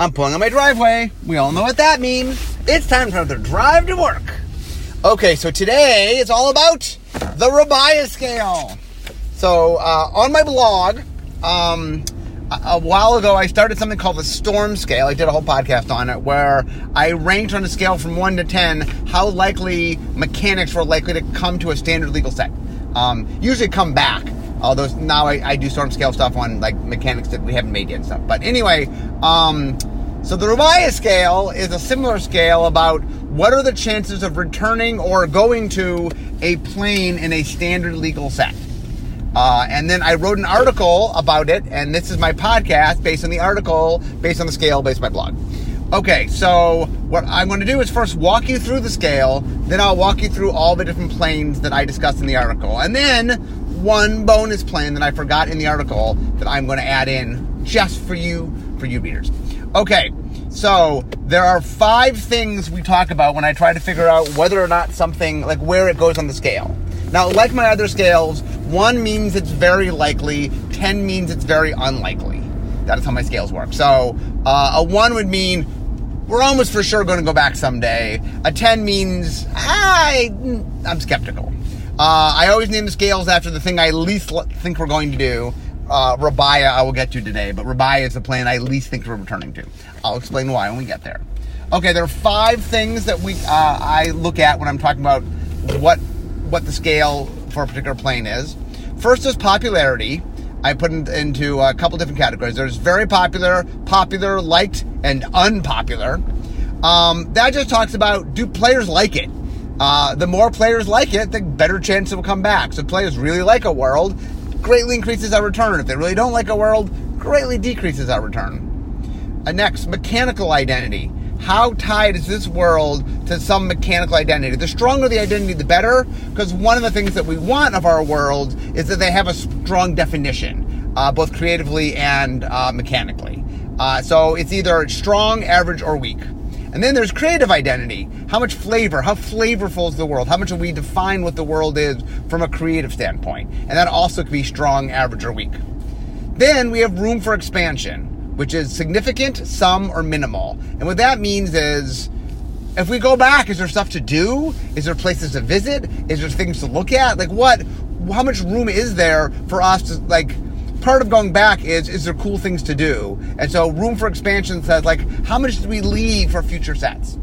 I'm pulling on my driveway. We all know what that means. It's time for another drive to work. Okay, so today it's all about the Rabiah scale. So uh, on my blog, um, a, while ago, I started something called the Storm Scale. I did a whole podcast on it where I ranked on a scale from one to ten how likely mechanics were likely to come to a standard legal set. Um, usually come back. Although now I, I, do storm scale stuff on like mechanics that we haven't made yet and stuff. But anyway, um, so the Rabiah scale is a similar scale about what are the chances of returning or going to a plane in a standard legal set. Uh, and then I wrote an article about it, and this is my podcast based on the article, based on the scale, based on my blog. Okay, so what I'm going to do is first walk you through the scale, then I'll walk you through all the different planes that I discussed in the article, and then one bonus plane that I forgot in the article that I'm going to add in just for you, for you readers. Okay, so there are five things we talk about when I try to figure out whether or not something, like where it goes on the scale. Now, like my other scales, one means it's very likely, 10 means it's very unlikely. That is how my scales work. So uh, a one would mean we're almost for sure going to go back someday. A 10 means I, I'm skeptical. Uh, I always name the scales after the thing I least think we're going to do. Uh, Rabiah, I will get to today, but Rabiah is the plane I least think we're returning to. I'll explain why when we get there. Okay, there are five things that we uh, I look at when I'm talking about what what the scale for a particular plane is. First is popularity. I put into a couple different categories. There's very popular, popular, liked, and unpopular. Um, that just talks about do players like it? Uh, the more players like it, the better chance it will come back. So players really like a world, greatly increases our return. If they really don't like a world, greatly decreases our return. Next, mechanical identity. How tied is this world to some mechanical identity? The stronger the identity, the better, because one of the things that we want of our world is that they have a strong definition, uh, both creatively and uh, mechanically. Uh, so it's either strong, average, or weak. And then there's creative identity. How much flavor, how flavorful is the world? How much do we define what the world is from a creative standpoint? And that also could be strong, average, or weak. Then we have room for expansion, which is significant, some, or minimal. And what that means is if we go back, is there stuff to do? Is there places to visit? Is there things to look at? Like what? How much room is there for us to like? Part of going back is is there cool things to do? And so room for expansion says like how much do we leave for future sets?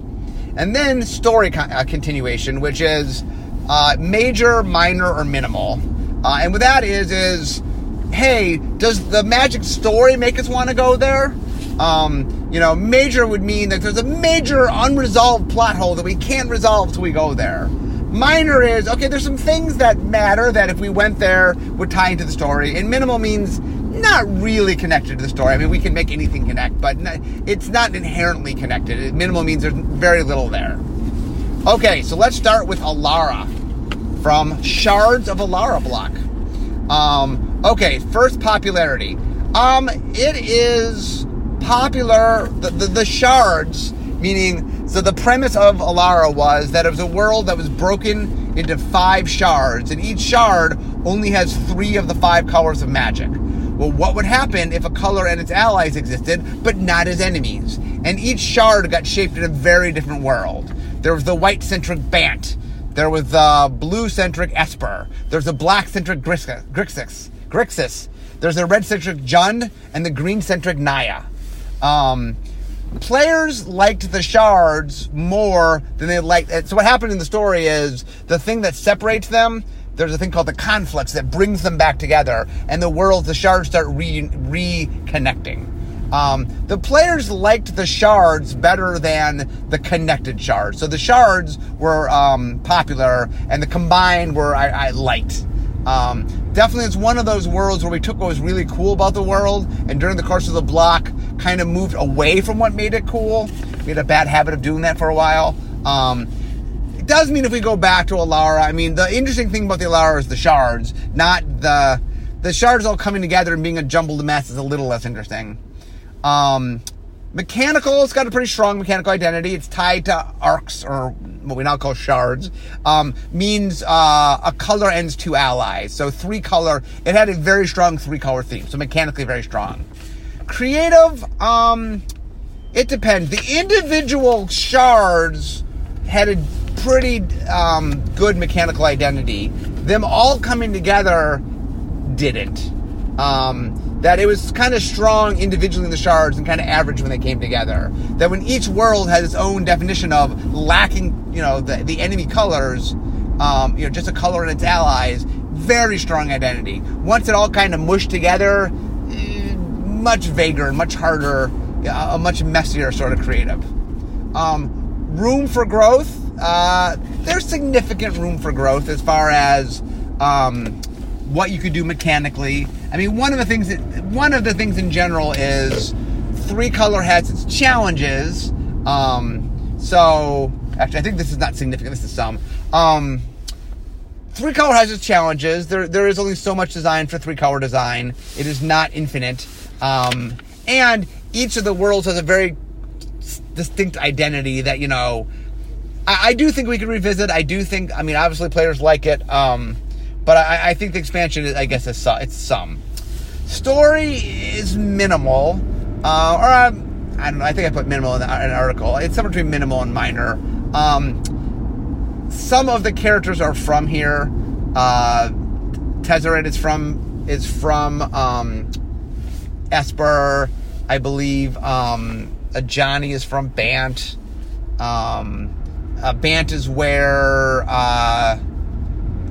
And then story con- uh, continuation which is uh, major minor or minimal. Uh, and what that is is hey does the magic story make us want to go there? Um, you know major would mean that there's a major unresolved plot hole that we can't resolve till we go there Minor is okay, there's some things that matter that if we went there would tie into the story. And minimal means not really connected to the story. I mean, we can make anything connect, but it's not inherently connected. Minimal means there's very little there. Okay, so let's start with Alara from Shards of Alara block. Um, okay, first popularity. Um, it is popular. The, the, the shards, meaning so the premise of Alara was that it was a world that was broken into five shards, and each shard only has three of the five colors of magic. Well, what would happen if a color and its allies existed, but not as enemies? And each shard got shaped in a very different world. There was the white centric Bant. There was the blue centric Esper. There's the black centric Grixis. Grixis. There's the red centric Jund and the green centric Naya. Um, players liked the shards more than they liked. It. So what happened in the story is the thing that separates them. There's a thing called the Conflux that brings them back together, and the worlds, the shards start re- reconnecting. Um, the players liked the shards better than the connected shards. So the shards were um, popular, and the combined were I, I liked. Um, definitely, it's one of those worlds where we took what was really cool about the world, and during the course of the block, kind of moved away from what made it cool. We had a bad habit of doing that for a while. Um, it does mean if we go back to Alara, I mean, the interesting thing about the Alara is the shards, not the the shards all coming together and being a jumbled mess is a little less interesting. Um, Mechanical, it's got a pretty strong mechanical identity. It's tied to arcs, or what we now call shards. Um, means uh, a color ends two allies. So three color, it had a very strong three color theme. So mechanically very strong. Creative, um, it depends. The individual shards had a pretty um, good mechanical identity. Them all coming together didn't. Um, that it was kind of strong individually in the shards and kind of average when they came together. That when each world had its own definition of lacking, you know, the, the enemy colors, um, you know, just a color and its allies, very strong identity. Once it all kind of mushed together, much vaguer and much harder, a much messier sort of creative. Um, room for growth. Uh, there's significant room for growth as far as um, what you could do mechanically. I mean, one of the things that one of the things in general is three color has its challenges. Um, so actually, I think this is not significant. This is some. Um, three color has its challenges. There there is only so much design for three color design. It is not infinite. Um, and each of the worlds has a very distinct identity that you know. I, I do think we could revisit. I do think. I mean, obviously, players like it. Um, but I, I think the expansion, is, I guess, is it's some. Story is minimal, uh, or I, um, I don't know. I think I put minimal in, in an article. It's somewhere between minimal and minor. Um, some of the characters are from here. Uh, Tezzeret is from is from um, Esper, I believe. Um, Ajani is from Bant. Um, uh, Bant is where uh,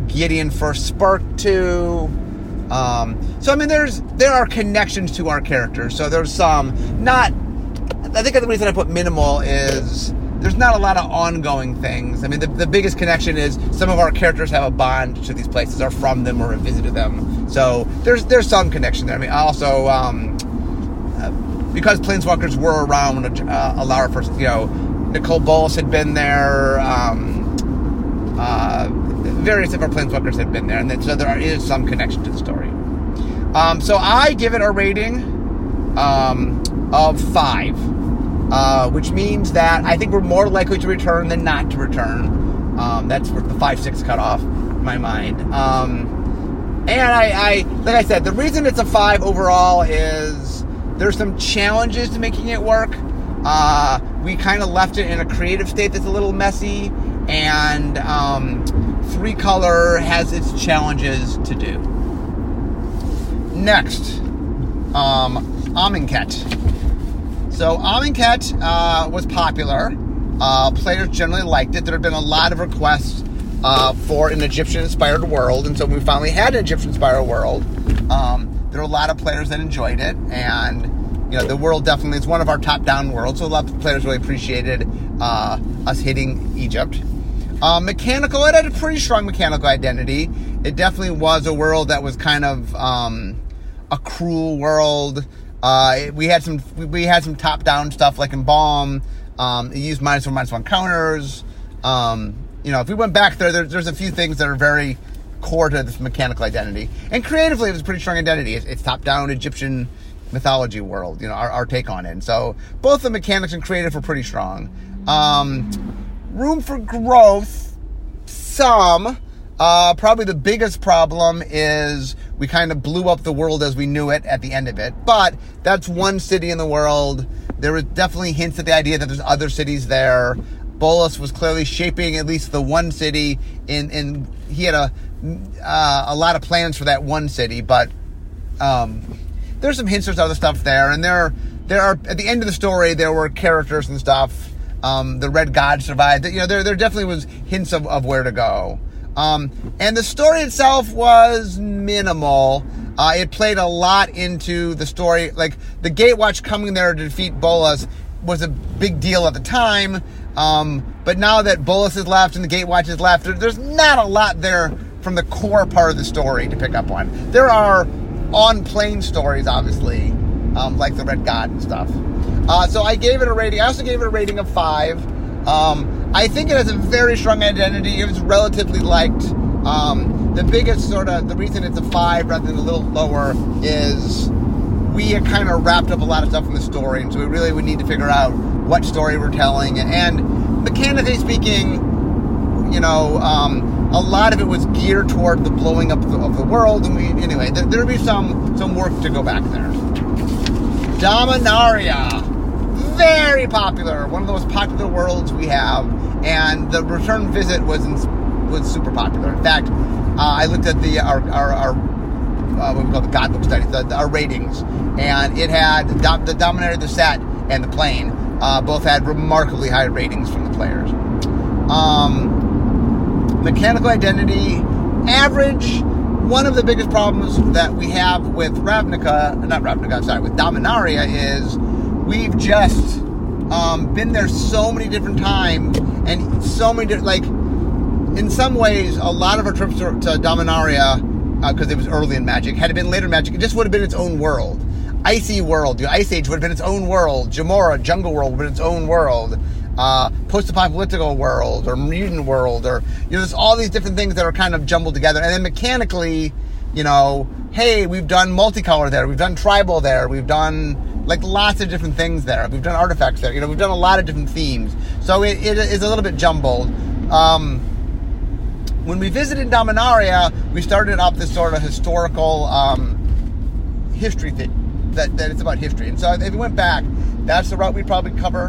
Gideon first sparked to. Um, so I mean, there's there are connections to our characters. So there's some not. I think the reason I put minimal is there's not a lot of ongoing things. I mean, the, the biggest connection is some of our characters have a bond to these places, are from them, or have visited them. So there's there's some connection there. I mean, also um, uh, because planeswalkers were around when uh, Alara first, you know, Nicol Bolas had been there. Um, uh, various of our planeswalkers had been there, and so there is some connection to the story. Um, so I give it a rating um, of five, uh, which means that I think we're more likely to return than not to return. Um, that's the five six cutoff in my mind. Um, and I, I, like I said, the reason it's a five overall is there's some challenges to making it work. Uh, we kind of left it in a creative state that's a little messy, and um, three color has its challenges to do. Next, um, Amonkhet. So Amonkhet uh, was popular. Uh, players generally liked it. There had been a lot of requests uh, for an Egyptian-inspired world, and so we finally had an Egyptian-inspired world. Um, there were a lot of players that enjoyed it, and you know the world definitely is one of our top-down worlds. So a lot of players really appreciated uh, us hitting Egypt. Uh, mechanical, it had a pretty strong mechanical identity. It definitely was a world that was kind of um, a cruel world. Uh, we had some we had some top down stuff like Embalm. Um, it used minus one minus one counters. Um, you know, if we went back there, there, there's a few things that are very core to this mechanical identity. And creatively, it was a pretty strong identity. It's, it's top down Egyptian mythology world. You know, our, our, take on it. And so both the mechanics and creative were pretty strong. Um, room for growth, some. Uh, probably the biggest problem is we kind of blew up the world as we knew it at the end of it. But that's one city in the world. There were definitely hints at the idea that there's other cities there. Bolas was clearly shaping at least the one city. In in he had a uh, a lot of plans for that one city, but um, there's some hints. There's other stuff there, and there there are at the end of the story there were characters and stuff um, the Red God survived. You know, there, there definitely was hints of, of where to go. Um, and the story itself was minimal. Uh, it played a lot into the story. Like the Gatewatch coming there to defeat Bolas was a big deal at the time. Um, but now that Bolas has left and the Gatewatch has left, there's not a lot there from the core part of the story to pick up on. There are on plane stories, obviously, um, like the Red God and stuff. Uh, so I gave it a rating. I also gave it a rating of five. Um, I think it has a very strong identity. It was relatively liked. Um, the biggest sort of the reason it's a five rather than a little lower is we had kind of wrapped up a lot of stuff in the story, and so we really would need to figure out what story we're telling. And mechanically speaking, you know, um, a lot of it was geared toward the blowing up of the, of the world, and we anyway, there, there'd be some some work to go back there. Dominaria very popular, one of the most popular worlds we have, and the return visit was in, was super popular. In fact, uh, I looked at the our our, our uh, what we call the Godbook study, the, the, our ratings, and it had the, Dominaria, the set, and the plane uh, both had remarkably high ratings from the players. Um, mechanical identity, average. One of the biggest problems that we have with Ravnica, not Ravnica, sorry, with Dominaria is we've just um, been there so many different times and so many different, like, in some ways, a lot of our trips to, to Dominaria, because uh, it was early in Magic, had it been later Magic, it just would have been its own world. Icy World, the Ice Age would have been its own world. Jamuraa, Jungle World would have been its own world. Uh, post-apocalyptic world or mutant world or you know there's all these different things that are kind of jumbled together and then mechanically you know hey we've done multicolor there we've done tribal there we've done like lots of different things there we've done artifacts there you know we've done a lot of different themes so it, it is a little bit jumbled um, when we visited Dominaria, we started up this sort of historical um, history thing. That, that it's about history. And so if we went back, that's the route we'd probably cover.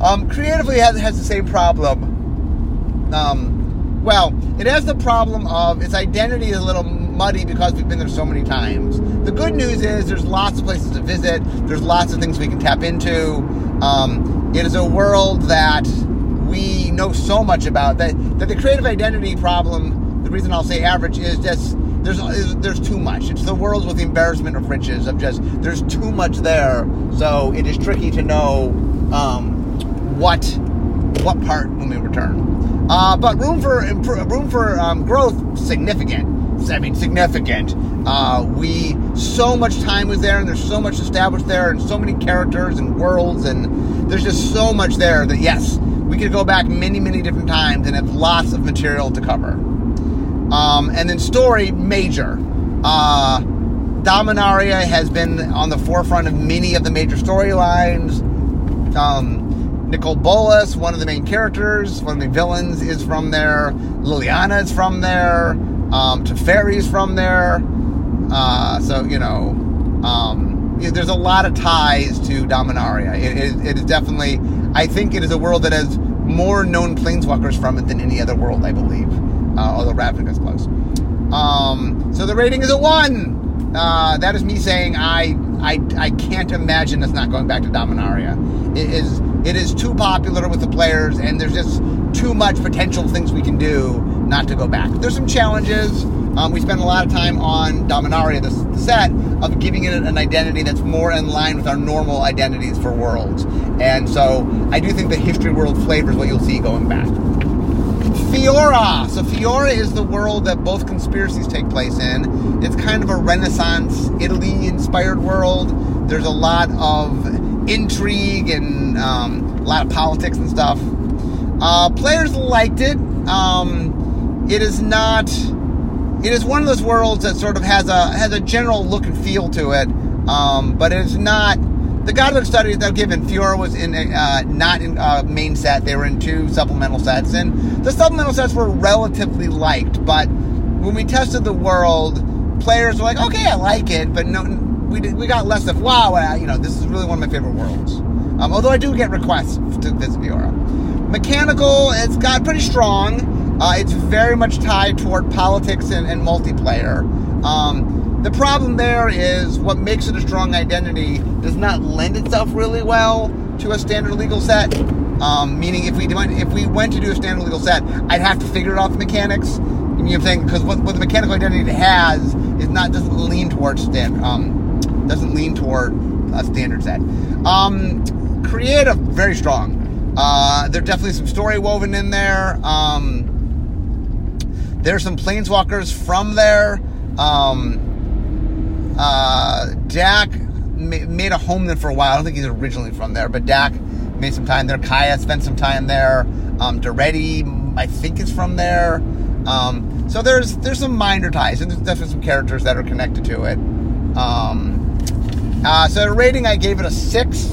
Um, creatively has, has the same problem. Um, well, it has the problem of its identity is a little muddy because we've been there so many times. The good news is there's lots of places to visit. There's lots of things we can tap into. Um, it is a world that we know so much about that that the creative identity problem. The reason I'll say average is just there's there's too much. It's the world with the embarrassment of riches of just there's too much there. So it is tricky to know um, what what part when we return. Uh, but room for room for um, growth significant. I mean significant. Uh, we so much time was there, and there's so much established there, and so many characters and worlds, and there's just so much there that yes, we could go back many, many different times and have lots of material to cover. Um, and then story, major. Uh, Dominaria has been on the forefront of many of the major storylines. Um, Nicol Bolas, one of the main characters, one of the villains, is from there. Liliana is from there. Um, Teferi's from there. Uh, so, you know, um, there's a lot of ties to Dominaria. It, it, it is definitely I think it is a world that has more known planeswalkers from it than any other world, I believe. Uh, although Ravnica is close. Um, so the rating is a one. Uh, that is me saying I, I I can't imagine us not going back to Dominaria. It is it is too popular with the players, and there's just too much potential things we can do not to go back. There's some challenges. Um, we spent a lot of time on Dominaria, the, set, of giving it an identity that's more in line with our normal identities for worlds. And so I do think the history world flavor is what you'll see going back. Fiora. So Fiora is the world that both conspiracies take place in. It's kind of a Renaissance Italy-inspired world. There's a lot of intrigue and um, a lot of politics and stuff. Uh, players liked it. Um, it is not it is one of those worlds that sort of has a has a general look and feel to it, um, but it's not. The Godbook study that I've given, Fiora was in a, uh, not in a uh, main set. They were in two supplemental sets, and the supplemental sets were relatively liked. But when we tested the world, players were like, "Okay, I like it," but no, we did, we got less of "Wow, uh, you know, this is really one of my favorite worlds." Um, although I do get requests to visit Fiora. Mechanical, it's got pretty strong. Uh, it's very much tied toward politics and, and multiplayer. Um, the problem there is what makes it a strong identity does not lend itself really well to a standard legal set. Um, meaning, if we if we went to do a standard legal set, I'd have to figure it out the mechanics. You know what I'm saying? Because what, what the mechanical identity has is not doesn't lean towards standard. Um, doesn't lean toward a standard set. Um, creative, very strong. Uh, there's definitely some story woven in there. Um, there's some planeswalkers from there. Um, uh, Dack ma- made a home there for a while. I don't think he's originally from there, but Dack made some time there. Kaya spent some time there. Um, Daretti, I think, is from there. Um, so there's there's some minor ties, and there's definitely some characters that are connected to it. Um, uh, so the rating, I gave it a six.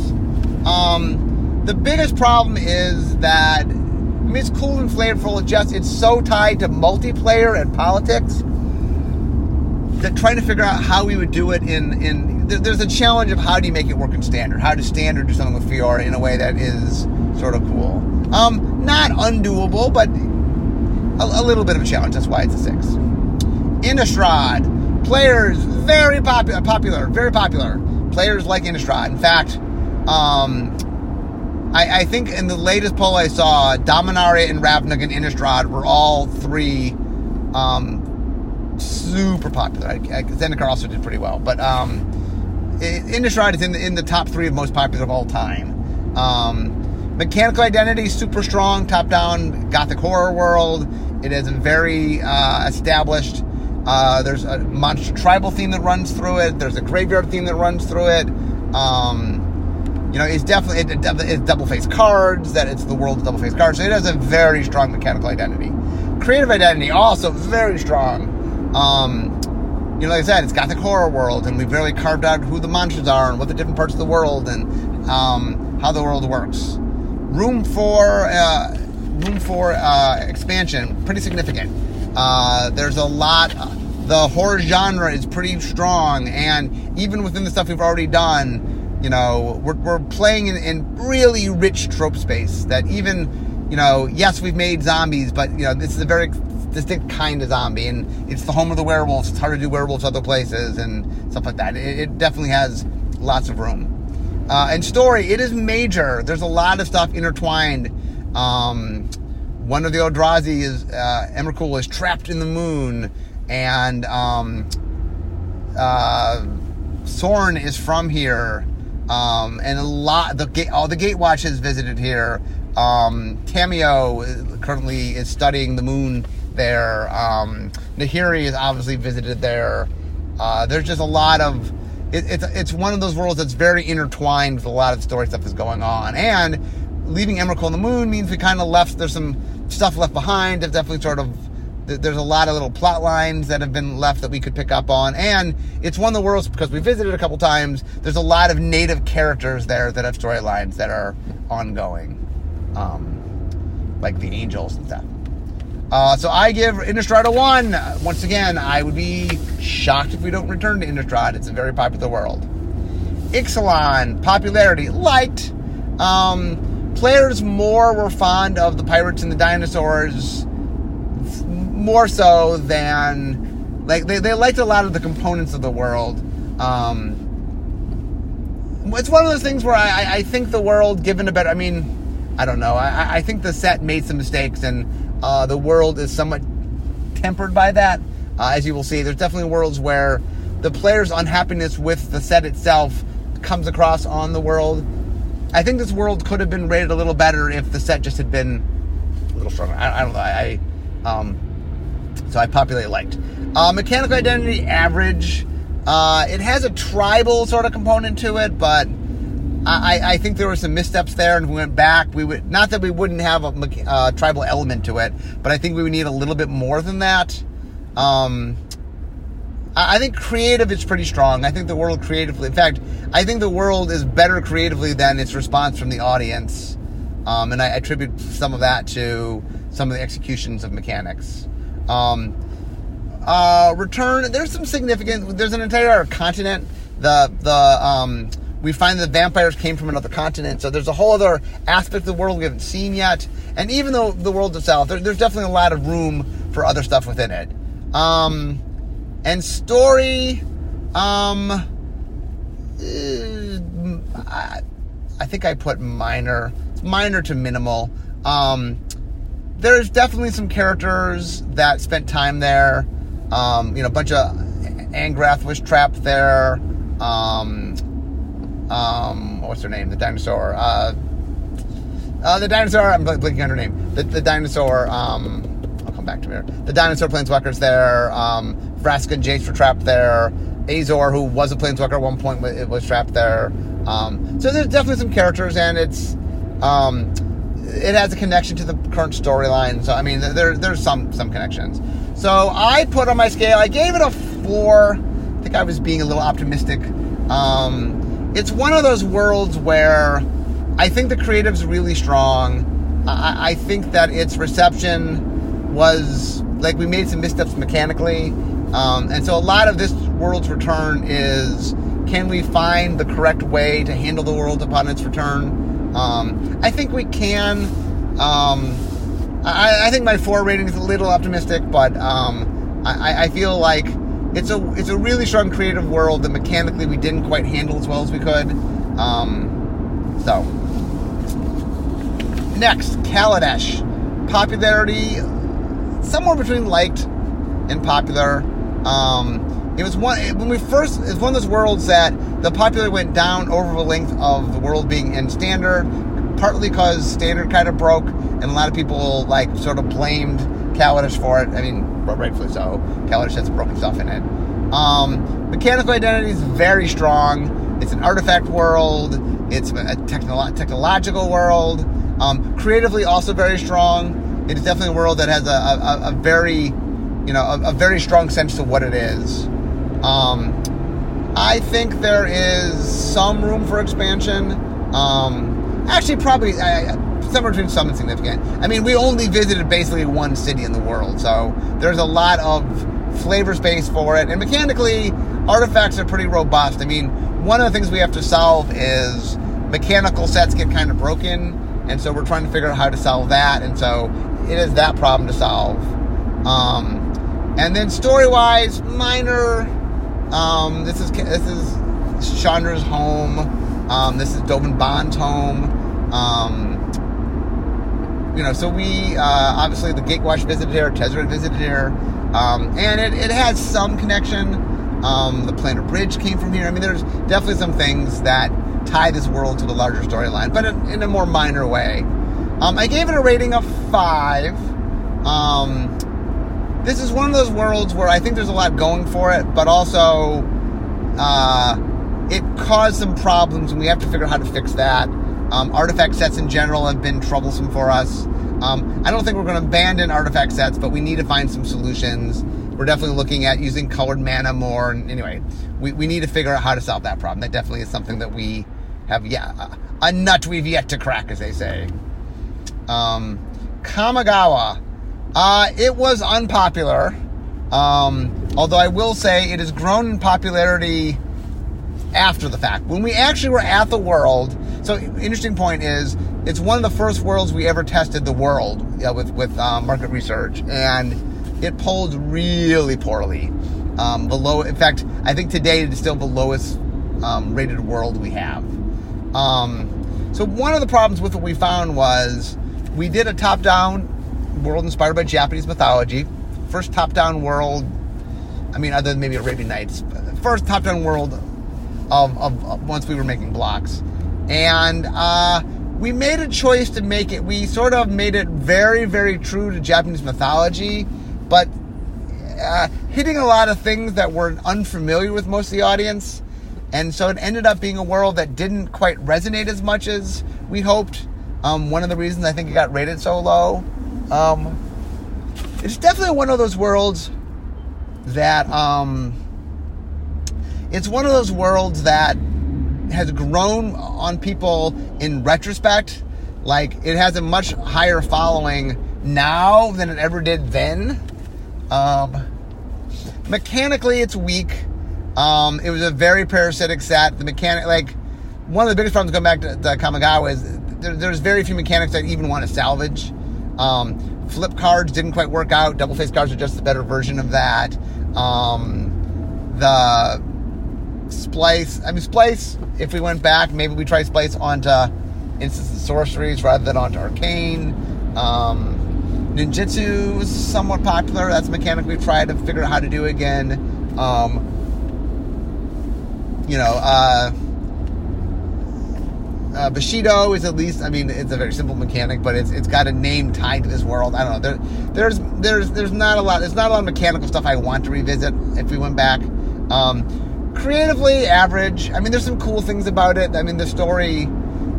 Um, the biggest problem is that I mean, it's cool and flavorful. It just it's so tied to multiplayer and politics that trying to figure out how we would do it in in there's a challenge of how do you make it work in standard? How does standard do something with Fiora in a way that is sort of cool? Um, not undoable, but a, a little bit of a challenge. That's why it's a six. Innistrad players very popular, popular, very popular. Players like Innistrad. In fact, um, I, I, think in the latest poll I saw, Dominaria and Ravnica and Innistrad were all three um, super popular. I, I, Zendikar also did pretty well, but um, Innistrad is in the, in the top three of most popular of all time. Um, mechanical identity, super strong, top down gothic horror world. It is a very uh, established. Uh, there's a monster tribal theme that runs through it. There's a graveyard theme that runs through it. Um, you know, it's definitely it, it's double faced cards. That it's the world's double faced cards. So it has a very strong mechanical identity. Creative identity also very strong. Um, you know, like I said, it's Gothic horror world, and we've really carved out who the monsters are and what the different parts of the world and um, how the world works. Room for uh, room for uh, expansion, pretty significant. Uh, there's a lot. The horror genre is pretty strong, and even within the stuff we've already done, you know, we're, we're playing in, in really rich trope space that even, you know, yes, we've made zombies, but, you know, this is a very distinct kind of zombie, and it's the home of the werewolves. It's hard to do werewolves other places and stuff like that. It, it definitely has lots of room. Uh, and story, it is major. There's a lot of stuff intertwined. Um, one of the Eldrazi is uh, Emrakul is trapped in the moon, and um, uh, is from here. Um, and a lot, the gate, all the Gatewatch has visited here. Um, Tamiyo currently is studying the moon there. Um, Nahiri is obviously visited there. Uh, there's just a lot of, it, it's it's one of those worlds that's very intertwined with a lot of story stuff that's going on. And leaving Emrakul on the moon means we kind of left. There's some stuff left behind. There's definitely sort of there's a lot of little plot lines that have been left that we could pick up on. And it's one of the worlds, because we visited a couple times, there's a lot of native characters there that have storylines that are ongoing, um, like the angels and stuff. Uh, so I give Innistrad a 1. Once again, I would be shocked if we don't return to Innistrad. It's a very popular world. Ixalan, popularity, liked. Um, players more were fond of the pirates and the dinosaurs more so than like they, they liked a lot of the components of the world. Um, it's one of those things where I, I think the world, given a better, I mean, I don't know. I, I think the set made some mistakes, and uh, the world is somewhat tempered by that. Uh, as you will see, there's definitely worlds where the player's unhappiness with the set itself comes across on the world. I think this world could have been rated a little better if the set just had been a little stronger. I, I don't know. I, um, so I popularly liked. Uh, mechanical identity, average. Uh, it has a tribal sort of component to it, but I, I, think there were some missteps there, and we went back. We would not that we wouldn't have a uh, tribal element to it, but I think we would need a little bit more than that. Um, I, think creative is pretty strong. I think the world creatively, in fact, I think the world is better creatively than its response from the audience, um, and I attribute some of that to some of the executions of mechanics. Um, uh, return. There's some significant. There's an entire continent. The the um, we find that vampires came from another continent. So there's a whole other aspect of the world we haven't seen yet. And even though the world itself, there, there's definitely a lot of room for other stuff within it. Um, and story, um, uh, I, think I put minor, minor to minimal. Um, there's definitely some characters that spent time there. Um, you know, a bunch of Angrath was trapped there. Um, um, what's her name? The dinosaur. Uh, uh, the dinosaur. I'm blinking on her name. The, the dinosaur. Um, I'll come back to her. The dinosaur planeswalker's there. Um, Vraska and Jace were trapped there. Azor, who was a planeswalker at one point, was trapped there. Um, so there's definitely some characters, and it's um, it has a connection to the current storyline. So I mean, there there's some some connections. So I put on my scale. I gave it a four. I think I was being a little optimistic. Um, it's one of those worlds where I think the creative's really strong. I, I think that its reception was like we made some missteps mechanically, um, and so a lot of this world's return is can we find the correct way to handle the world upon its return? Um, I think we can. Um, I, I, think my four rating is a little optimistic, but um, I, I, feel like it's a it's a really strong creative world that mechanically we didn't quite handle as well as we could. Um, so next, Kaladesh popularity somewhere between liked and popular. Um, it was one when we first. It's one of those worlds that the popularity went down over the length of the world being in standard, partly because standard kind of broke, and a lot of people like sort of blamed Kaladesh for it. I mean, rightfully so. Kaladesh has broken stuff in it. Um, mechanical identity is very strong. It's an artifact world. It's a technolo- technological world. Um, creatively, also very strong. It is definitely a world that has a, a, a very, you know, a, a, very strong sense to what it is. Um, I think there is some room for expansion. Um, actually, probably uh, somewhere between some and significant. I mean, we only visited basically one city in the world, so there's a lot of flavor space for it. And mechanically, artifacts are pretty robust. I mean, one of the things we have to solve is mechanical sets get kind of broken, and so we're trying to figure out how to solve that. And so it is that problem to solve. Um, and then story wise, minor. Um, this is this is Chandra's home. Um, this is Dovin Baan's home. Um, you know, so we uh, obviously the Gatewatch visited here, Tezzeret visited here, um, and it, it has some connection. Um, the Planar Bridge came from here. I mean, there's definitely some things that tie this world to the larger storyline, but in, in a more minor way. Um, I gave it a rating of five. Um, this is one of those worlds where I think there's a lot going for it, but also uh, it caused some problems, and we have to figure out how to fix that. Um, artifact sets in general have been troublesome for us. Um, I don't think we're going to abandon artifact sets, but we need to find some solutions. We're definitely looking at using colored mana more. And anyway, we, we need to figure out how to solve that problem. That definitely is something that we have, yeah, a nut we've yet to crack, as they say. Um, Kamigawa. Uh, it was unpopular. Um, although I will say it has grown in popularity after the fact. When we actually were at the world, so interesting point is it's one of the first worlds we ever tested the world yeah, with with uh, market research, and it polled really poorly. Um, below, in fact, I think today it is still the lowest um, rated world we have. Um, so one of the problems with what we found was we did a top down world inspired by Japanese mythology. First top down world, I mean, other than maybe Arabian Nights, first top down world of, of, of, once we were making blocks. And uh, we made a choice to make it, we sort of made it very, very true to Japanese mythology, but uh, hitting a lot of things that were unfamiliar with most of the audience. And so it ended up being a world that didn't quite resonate as much as we hoped. Um, one of the reasons I think it got rated so low. Um, it's definitely one of those worlds that um, it's one of those worlds that has grown on people in retrospect. Like it has a much higher following now than it ever did then. Um, mechanically, it's weak. Um, it was a very parasitic set. The mechanic, like one of the biggest problems going back to, Kamigawa is there, there's very few mechanics that even want to salvage. Um, flip cards didn't quite work out. Double face cards are just a better version of that. Um, the splice, I mean, splice, if we went back, maybe we try splice onto instants and sorceries rather than onto arcane. Um, ninjutsu was somewhat popular. That's a mechanic we've tried to figure out how to do again. Um, you know, uh, uh, Bushido is at least, I mean, it's a very simple mechanic, but it's it's got a name tied to this world. I don't know. There, there's there's there's not a lot. There's not a lot of mechanical stuff I want to revisit if we went back. Um, creatively average. I mean, there's some cool things about it. I mean, the story,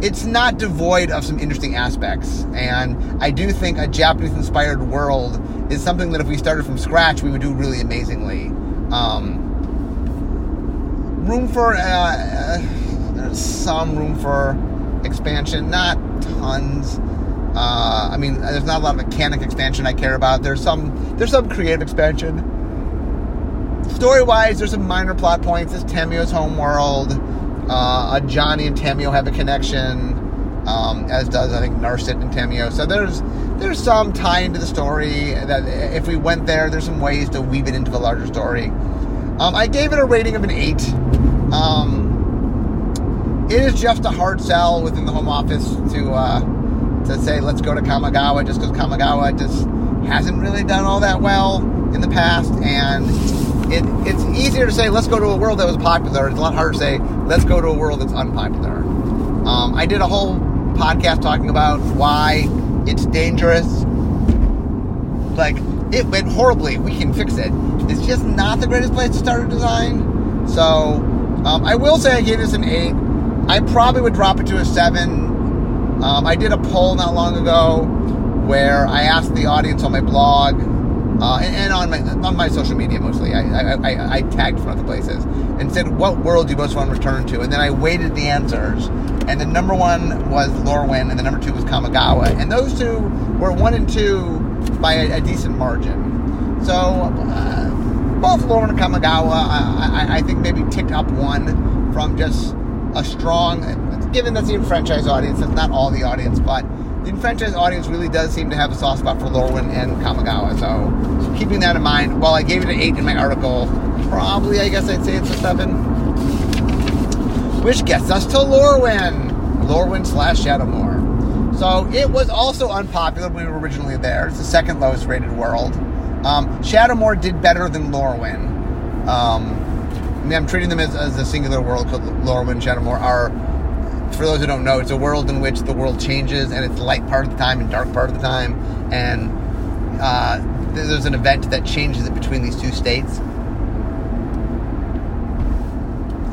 it's not devoid of some interesting aspects, and I do think a Japanese-inspired world is something that if we started from scratch, we would do really amazingly. Um, room for. Uh, uh, some room for expansion, not tons. Uh, I mean, there's not a lot of mechanic expansion I care about. There's some there's some creative expansion. story wise, there's some minor plot points. It's Tamiyo's home world. Uh, Johnny and Tamiyo have a connection, um, as does I think Narset and Tamiyo. So there's there's some tie into the story that if we went there, there's some ways to weave it into the larger story. Um, I gave it a rating of an eight. Um, it is just a hard sell within the home office to uh, to say let's go to Kamigawa just because Kamigawa just hasn't really done all that well in the past, and it, it's easier to say let's go to a world that was popular. It's a lot harder to say let's go to a world that's unpopular. Um, I did a whole podcast talking about why it's dangerous. Like it went horribly. We can fix it. It's just not the greatest place to start a design. So um, I will say I gave this an eight. I probably would drop it to a seven. Um, I did a poll not long ago where I asked the audience on my blog uh, and, and, on my on my social media mostly. I, I, I, I, tagged from other places and said, "What world do you most want to return to?" And then I weighted the answers, and the number one was Lorwyn, and the number two was Kamigawa, and those two were one and two by a, a decent margin. So uh, both Lorwyn and Kamigawa, I, I, think maybe ticked up one from just a strong. Given that's the franchise audience, that's not all the audience, but the franchise audience really does seem to have a soft spot for Lorwyn and Kamigawa. So keeping that in mind, while I gave it an 8 in my article, probably I guess I'd say it's a 7. Which gets us to Lorwyn. Lorwyn slash Shadowmoor. So it was also unpopular when we were originally there. It's the second lowest rated world. Um, Shadowmoor did better than Lorwyn. Um, I mean, I'm treating them as, as a singular world Lorwyn and Shadowmoor are for those who don't know, it's a world in which the world changes and it's light part of the time and dark part of the time. And uh, there's an event that changes it between these two states.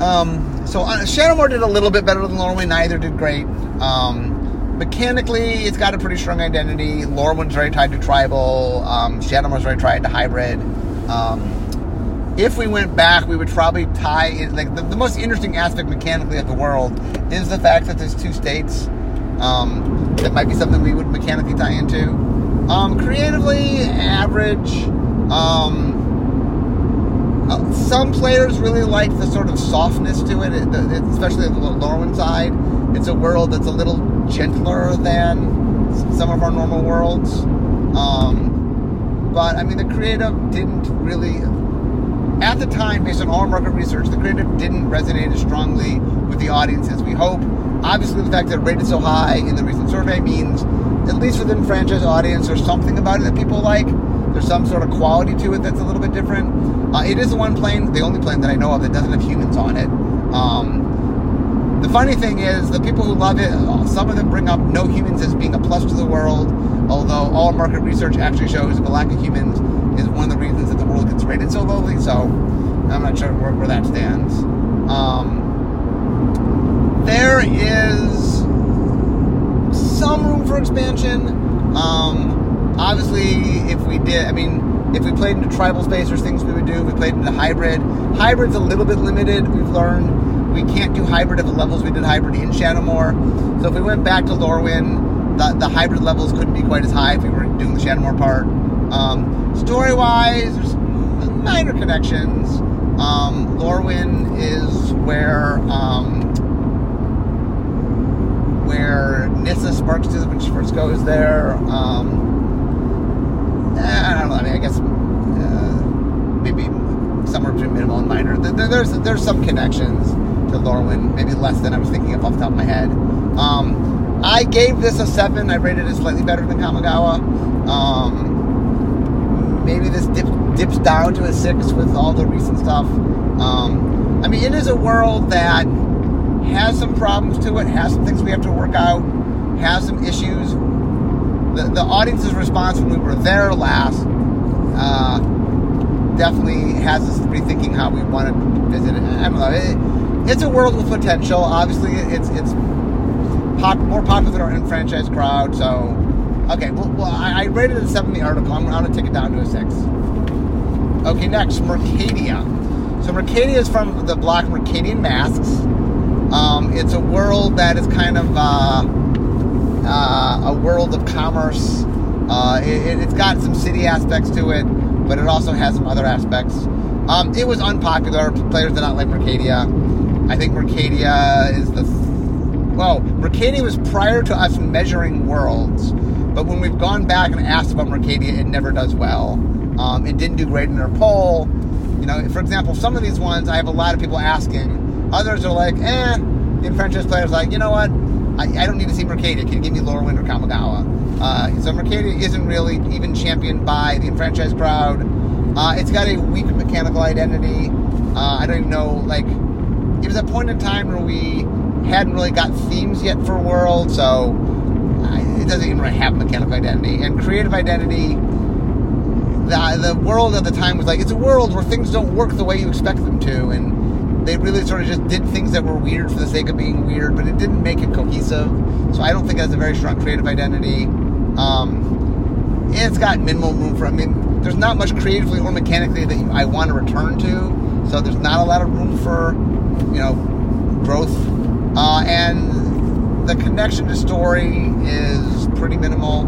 Um, so uh, did a little bit better than Lorwyn. Neither did great. Um, mechanically, it's got a pretty strong identity. Lorwyn's very tied to tribal. Um, Shadowmoor's very tied to hybrid. Um, if we went back, we would probably tie it. Like the, the, most interesting aspect mechanically of the world is the fact that there's two states. Um, that might be something we would mechanically tie into. Um, creatively, average. Um, uh, some players really like the sort of softness to it, it, it especially the Lorwyn side. It's a world that's a little gentler than some of our normal worlds. Um, but I mean, the creative didn't really at the time, based on all market research, the creative didn't resonate as strongly with the audience as we hope. Obviously, the fact that it rated so high in the recent survey means, at least within franchise audience, there's something about it that people like. There's some sort of quality to it that's a little bit different. Uh, it is the one plane, the only plane that I know of that doesn't have humans on it. Um, the funny thing is, the people who love it, some of them bring up no humans as being a plus to the world, although all market research actually shows the lack of humans is one of the reasons that the world gets rated so lowly. So I'm not sure where, where that stands. Um, there is some room for expansion. Um, obviously, if we did, I mean, if we played into tribal space, there's things we would do. If we played into hybrid. Hybrid's a little bit limited. We've learned we can't do hybrid at the levels we did hybrid in Shadowmoor. So if we went back to Lorwyn, the, the hybrid levels couldn't be quite as high if we were doing the Shadowmoor part. Um, story wise, there's minor connections. Um, Lorwyn is where um, where Nissa sparks to when she first goes there. Um, I don't know. I mean, I guess uh, maybe somewhere between minimal and minor. There's there's some connections to Lorwyn, maybe less than I was thinking of off the top of my head. Um, I gave this a seven. I rated it slightly better than Kamigawa. Um, maybe this dip, dips down to a six with all the recent stuff. Um, I mean, it is a world that has some problems to it, has some things we have to work out, has some issues. The, the audience's response when we were there last uh, definitely has us rethinking how we want to visit it. I don't know. It, it's a world with potential. Obviously, it's it's pop, more popular in our franchise crowd, so Okay, well, well I, I, rated it a 7 in the article. I'm going to take it down to a 6. Okay, next, Mercadia. So Mercadia is from the block Mercadian Masks. Um, it's a world that is kind of uh, uh, a world of commerce. Uh, it, has got some city aspects to it, but it also has some other aspects. Um, it was unpopular. Players did not like Mercadia. I think Mercadia is the well, Mercadia was prior to us measuring worlds, but when we've gone back and asked about Mercadia, it never does well. Um, it didn't do great in our poll. You know, for example, some of these ones I have a lot of people asking. Others are like, eh. The enfranchised players like, you know what? I, I don't need to see Mercadia. Can you give me Lorwyn or Kamigawa? Uh, so Mercadia isn't really even championed by the enfranchised crowd. Uh, it's got a weak mechanical identity. Uh, I don't even know, like, it was a point in time where we hadn't really got themes yet for World, so it doesn't even really have mechanical identity. And creative identity, the, the world at the time was like, it's a world where things don't work the way you expect them to, and they really sort of just did things that were weird for the sake of being weird, but it didn't make it cohesive. So I don't think it has a very strong creative identity. Um, it's got minimal room for, I mean, there's not much creatively or mechanically that I want to return to, so there's not a lot of room for, you know, growth uh, and the connection to story is pretty minimal.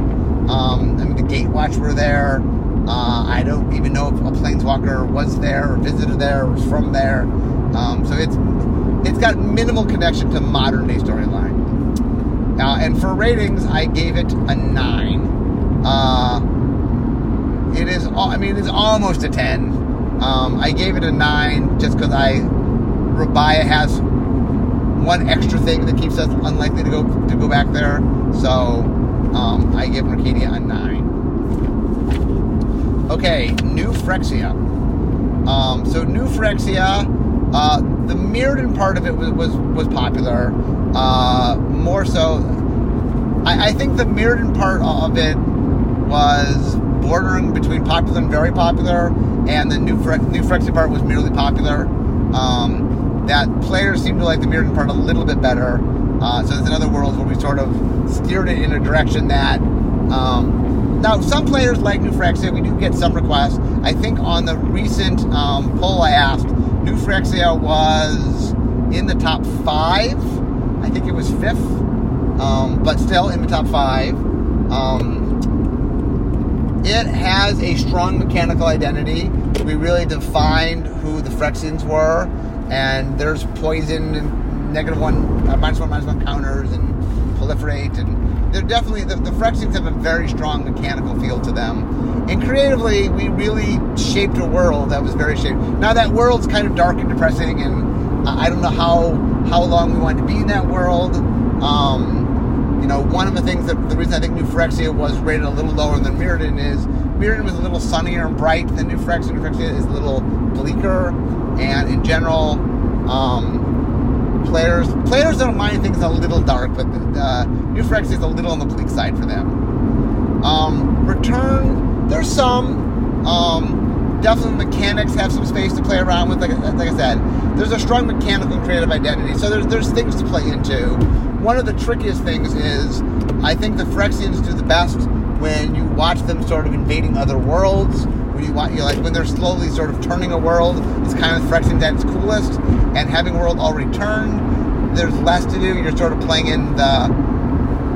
Um, I mean, the Gatewatch were there. Uh, I don't even know if a planeswalker was there or visited there or was from there. Um, so it's it's got minimal connection to modern day storyline. Uh, and for ratings, I gave it a nine. Uh, it is, I mean, it's almost a ten. Um, I gave it a nine just because I Rabiah has one extra thing that keeps us unlikely to go to go back there. So um, I give Mercadia a nine. Okay, New Phyrexia. Um, so New Phyrexia, uh, the Mirrodin part of it was was, was popular. Uh, more so, I, I think the Mirrodin part of it was bordering between popular and very popular, and the New Phre- New Phyrexia part was merely popular. Um, that players seem to like the Mirrodin part a little bit better. Uh, so there's another world where we sort of steered it in a direction that. Um, now, some players like New Phyrexia. We do get some requests. I think on the recent um, poll I asked, New Phyrexia was in the top five. I think it was fifth, um, but still in the top five. Um, it has a strong mechanical identity. We really defined who the Phyrexians were and there's poison and negative one, uh, minus one, minus one counters and proliferate, and they're definitely the, the Phyrexians have a very strong mechanical feel to them. And creatively, we really shaped a world that was very shaped. Now that world's kind of dark and depressing, and I don't know how how long we wanted to be in that world. Um, you know, one of the things that the reason I think New Phyrexia was rated a little lower than Mirrodin is Mirrodin was a little sunnier and bright than New Phyrexia. New Phyrexia is a little bleaker and in general, um, players players don't mind things a little dark, but uh, New Phyrexia is a little on the bleak side for them. Um, return, there's some. Um, definitely, mechanics have some space to play around with. Like, like I said, there's a strong mechanical and creative identity, so there's there's things to play into. One of the trickiest things is, I think the Phyrexians do the best when you watch them sort of invading other worlds when you want. You like when they're slowly sort of turning a world it's kind of Phyrexian at its coolest. And having world already turned there's less to do. You're sort of playing in the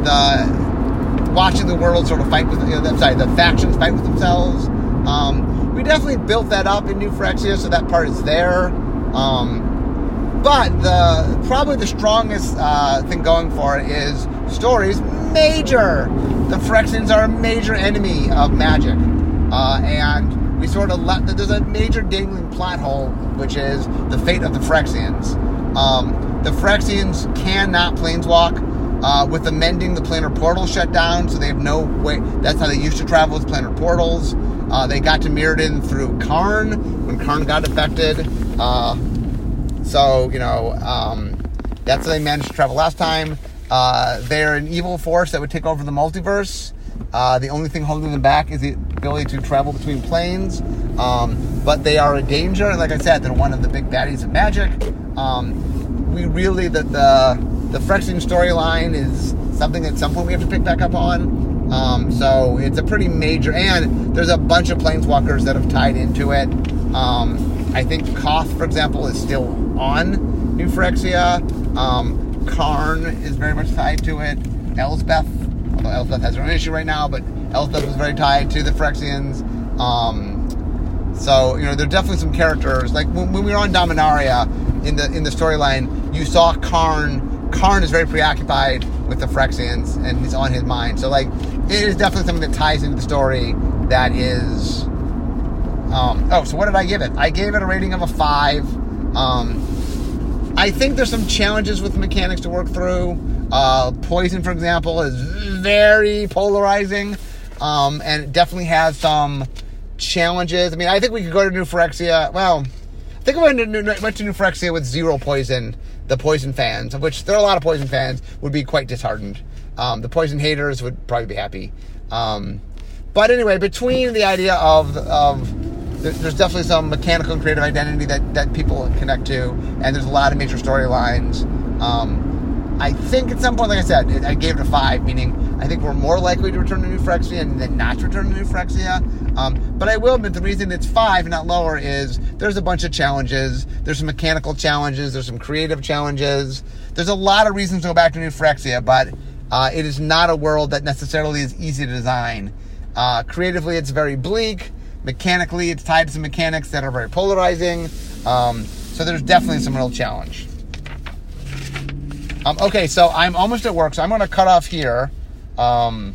the watching the world sort of fight with you know, I'm sorry the factions fight with themselves. Um, we definitely built that up in New Phyrexia so that part is there. Um, but the probably the strongest uh, thing going for it is stories. Major! The Phyrexians are a major enemy of magic uh, and we sort of there's a major dangling plot hole, which is the fate of the Phyrexians. Um, the Phyrexians cannot planeswalk. Uh, with the mending, the planar portal shut down, so they have no way. That's how they used to travel with planar portals. Uh, they got to Mirrodin through Karn when Karn got affected. Uh, so you know um, that's how they managed to travel last time. Uh, they're an evil force that would take over the multiverse. Uh, the only thing holding them back is the ability to travel between planes. Um, but they are a danger, like I said, they're one of the big baddies of Magic. Um, we really the the the Phyrexian storyline is something at some point we have to pick back up on. Um, so it's a pretty major, and there's a bunch of planeswalkers that have tied into it. Um, I think Koth, for example, is still on New Phyrexia. Um, Karn is very much tied to it. Elspeth although Elspeth has her own issue right now, but Elspeth was very tied to the Phyrexians. Um, So you know, there are definitely some characters. Like when, when we were on Dominaria in the in the storyline, you saw Karn. Karn is very preoccupied with the Phyrexians, and he's on his mind. So like, it is definitely something that ties into the story. That is. Um, oh, so what did I give it? I gave it a rating of a five. Um, I think there's some challenges with mechanics to work through. Uh, poison, for example, is very polarizing, um, and it definitely has some challenges. I mean, I think we could go to New Phyrexia. Well, I think I went to, went to New Phyrexia with zero poison, the poison fans, of which there are a lot of poison fans, would be quite disheartened. Um, the poison haters would probably be happy. Um, but anyway, between the idea of of there's definitely some mechanical and creative identity that, that people connect to, and there's a lot of major storylines. Um, I think at some point, like I said, I gave it a five, meaning I think we're more likely to return to New Phyrexia than not to return to New Phyrexia. Um, but I will admit the reason it's five and not lower is there's a bunch of challenges. There's some mechanical challenges. There's some creative challenges. There's a lot of reasons to go back to New Phyrexia, but uh, it is not a world that necessarily is easy to design. Uh, creatively, it's very bleak. Mechanically, it's tied to some mechanics that are very polarizing. Um, so there's definitely some real challenge. Um, okay, so I'm almost at work, so I'm going to cut off here. Um,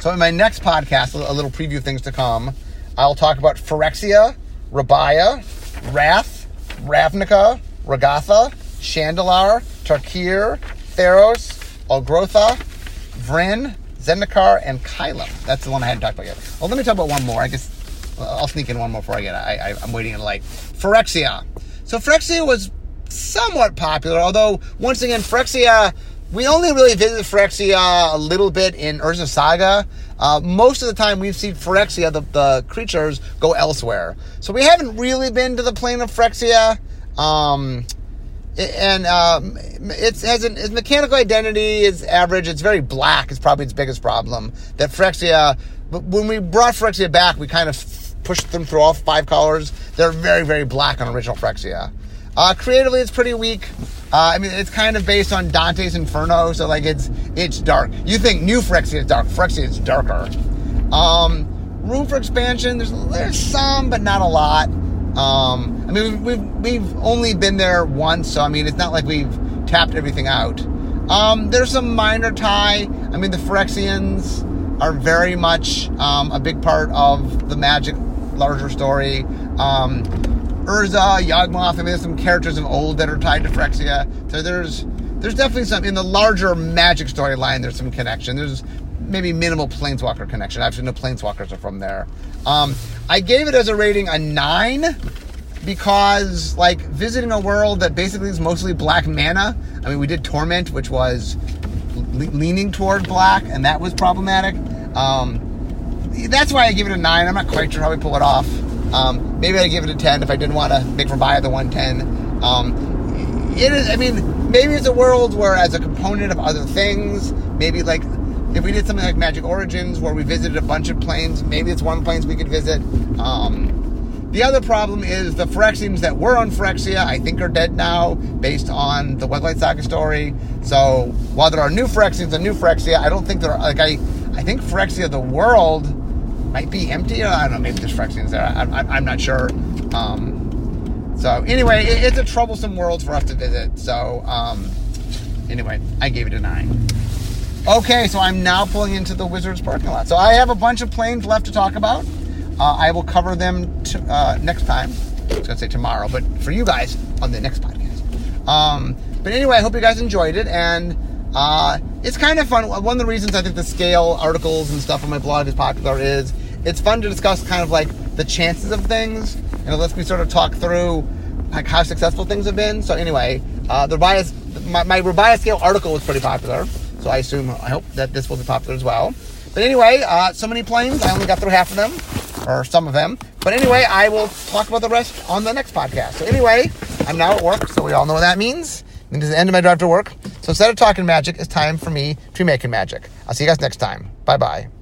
so in my next podcast, a little preview of things to come, I'll talk about Phyrexia, Rabiah, Rath, Ravnica, Regatha, Shandalar, Tarkir, Theros, Ulgrotha, Vryn, Zendikar, and Kylem. That's the one I hadn't talked about yet. Well, let me talk about one more. I guess I'll sneak in one more before I get. I, I, I'm waiting to like Phyrexia. So Phyrexia was somewhat popular, although once again, Phyrexia, we only really visit Phyrexia a little bit in Urza Saga. Uh, most of the time, we've seen Phyrexia, the, the creatures, go elsewhere. So we haven't really been to the plane of Phyrexia. Um, and um, it has an, its mechanical identity is average. It's very black. It's probably its biggest problem. That Phyrexia, when we brought Phyrexia back, we kind of pushed them through all five colors. They're very, very black on original Phyrexia. Uh, creatively, it's pretty weak. Uh, I mean, it's kind of based on Dante's Inferno, so like it's it's dark. You think New Phyrexia is dark? Phyrexia is darker. Um, room for expansion. There's there's some, but not a lot. Um, I mean, we've, we've, we've only been there once, so I mean, it's not like we've tapped everything out. Um, there's some minor tie. I mean, the Phyrexians are very much um, a big part of the magic larger story. Um, Urza, Yawgmoth. I mean, there's some characters of old that are tied to Phyrexia. So there's there's definitely some in the larger magic storyline. There's some connection. There's maybe minimal planeswalker connection. Actually, no planeswalkers are from there. Um, I gave it as a rating a nine because like visiting a world that basically is mostly black mana. I mean, we did Torment, which was le- leaning toward black, and that was problematic. Um, that's why I give it a nine. I'm not quite sure how we pull it off. Um, maybe I'd give it a 10 if I didn't want to make Rabiah the 110. Um, it is, I mean, maybe it's a world where, as a component of other things, maybe like if we did something like Magic Origins where we visited a bunch of planes, maybe it's one planes we could visit. Um, the other problem is the Phyrexians that were on Phyrexia, I think, are dead now based on the Weatherlight Saga story. So while there are new Phyrexians and new Phyrexia, I don't think there are, like, I, I think Phyrexia, the world, might be empty. I don't know. Maybe there's Phyrexians there. I, am not sure. Um, so anyway, it, it's a troublesome world for us to visit. So um, anyway, I gave it a nine. Okay, so I'm now pulling into the Wizards parking lot. So I have a bunch of planes left to talk about. Uh, I will cover them t- uh, next time. I was gonna say tomorrow, but for you guys on the next podcast. Um, but anyway, I hope you guys enjoyed it, and uh, it's kind of fun. One of the reasons I think the scale articles and stuff on my blog is popular is it's fun to discuss kind of like the chances of things, and it lets me sort of talk through like how successful things have been. So anyway, uh, the bias, my, my Rabiah scale article was pretty popular, so I assume I hope that this will be popular as well. But anyway, uh, so many planes. I only got through half of them, or some of them. But anyway, I will talk about the rest on the next podcast. So anyway, I'm now at work, so we all know what that means. It means the end of my drive to work. So instead of talking magic, it's time for me to be making magic. I'll see you guys next time. Bye bye.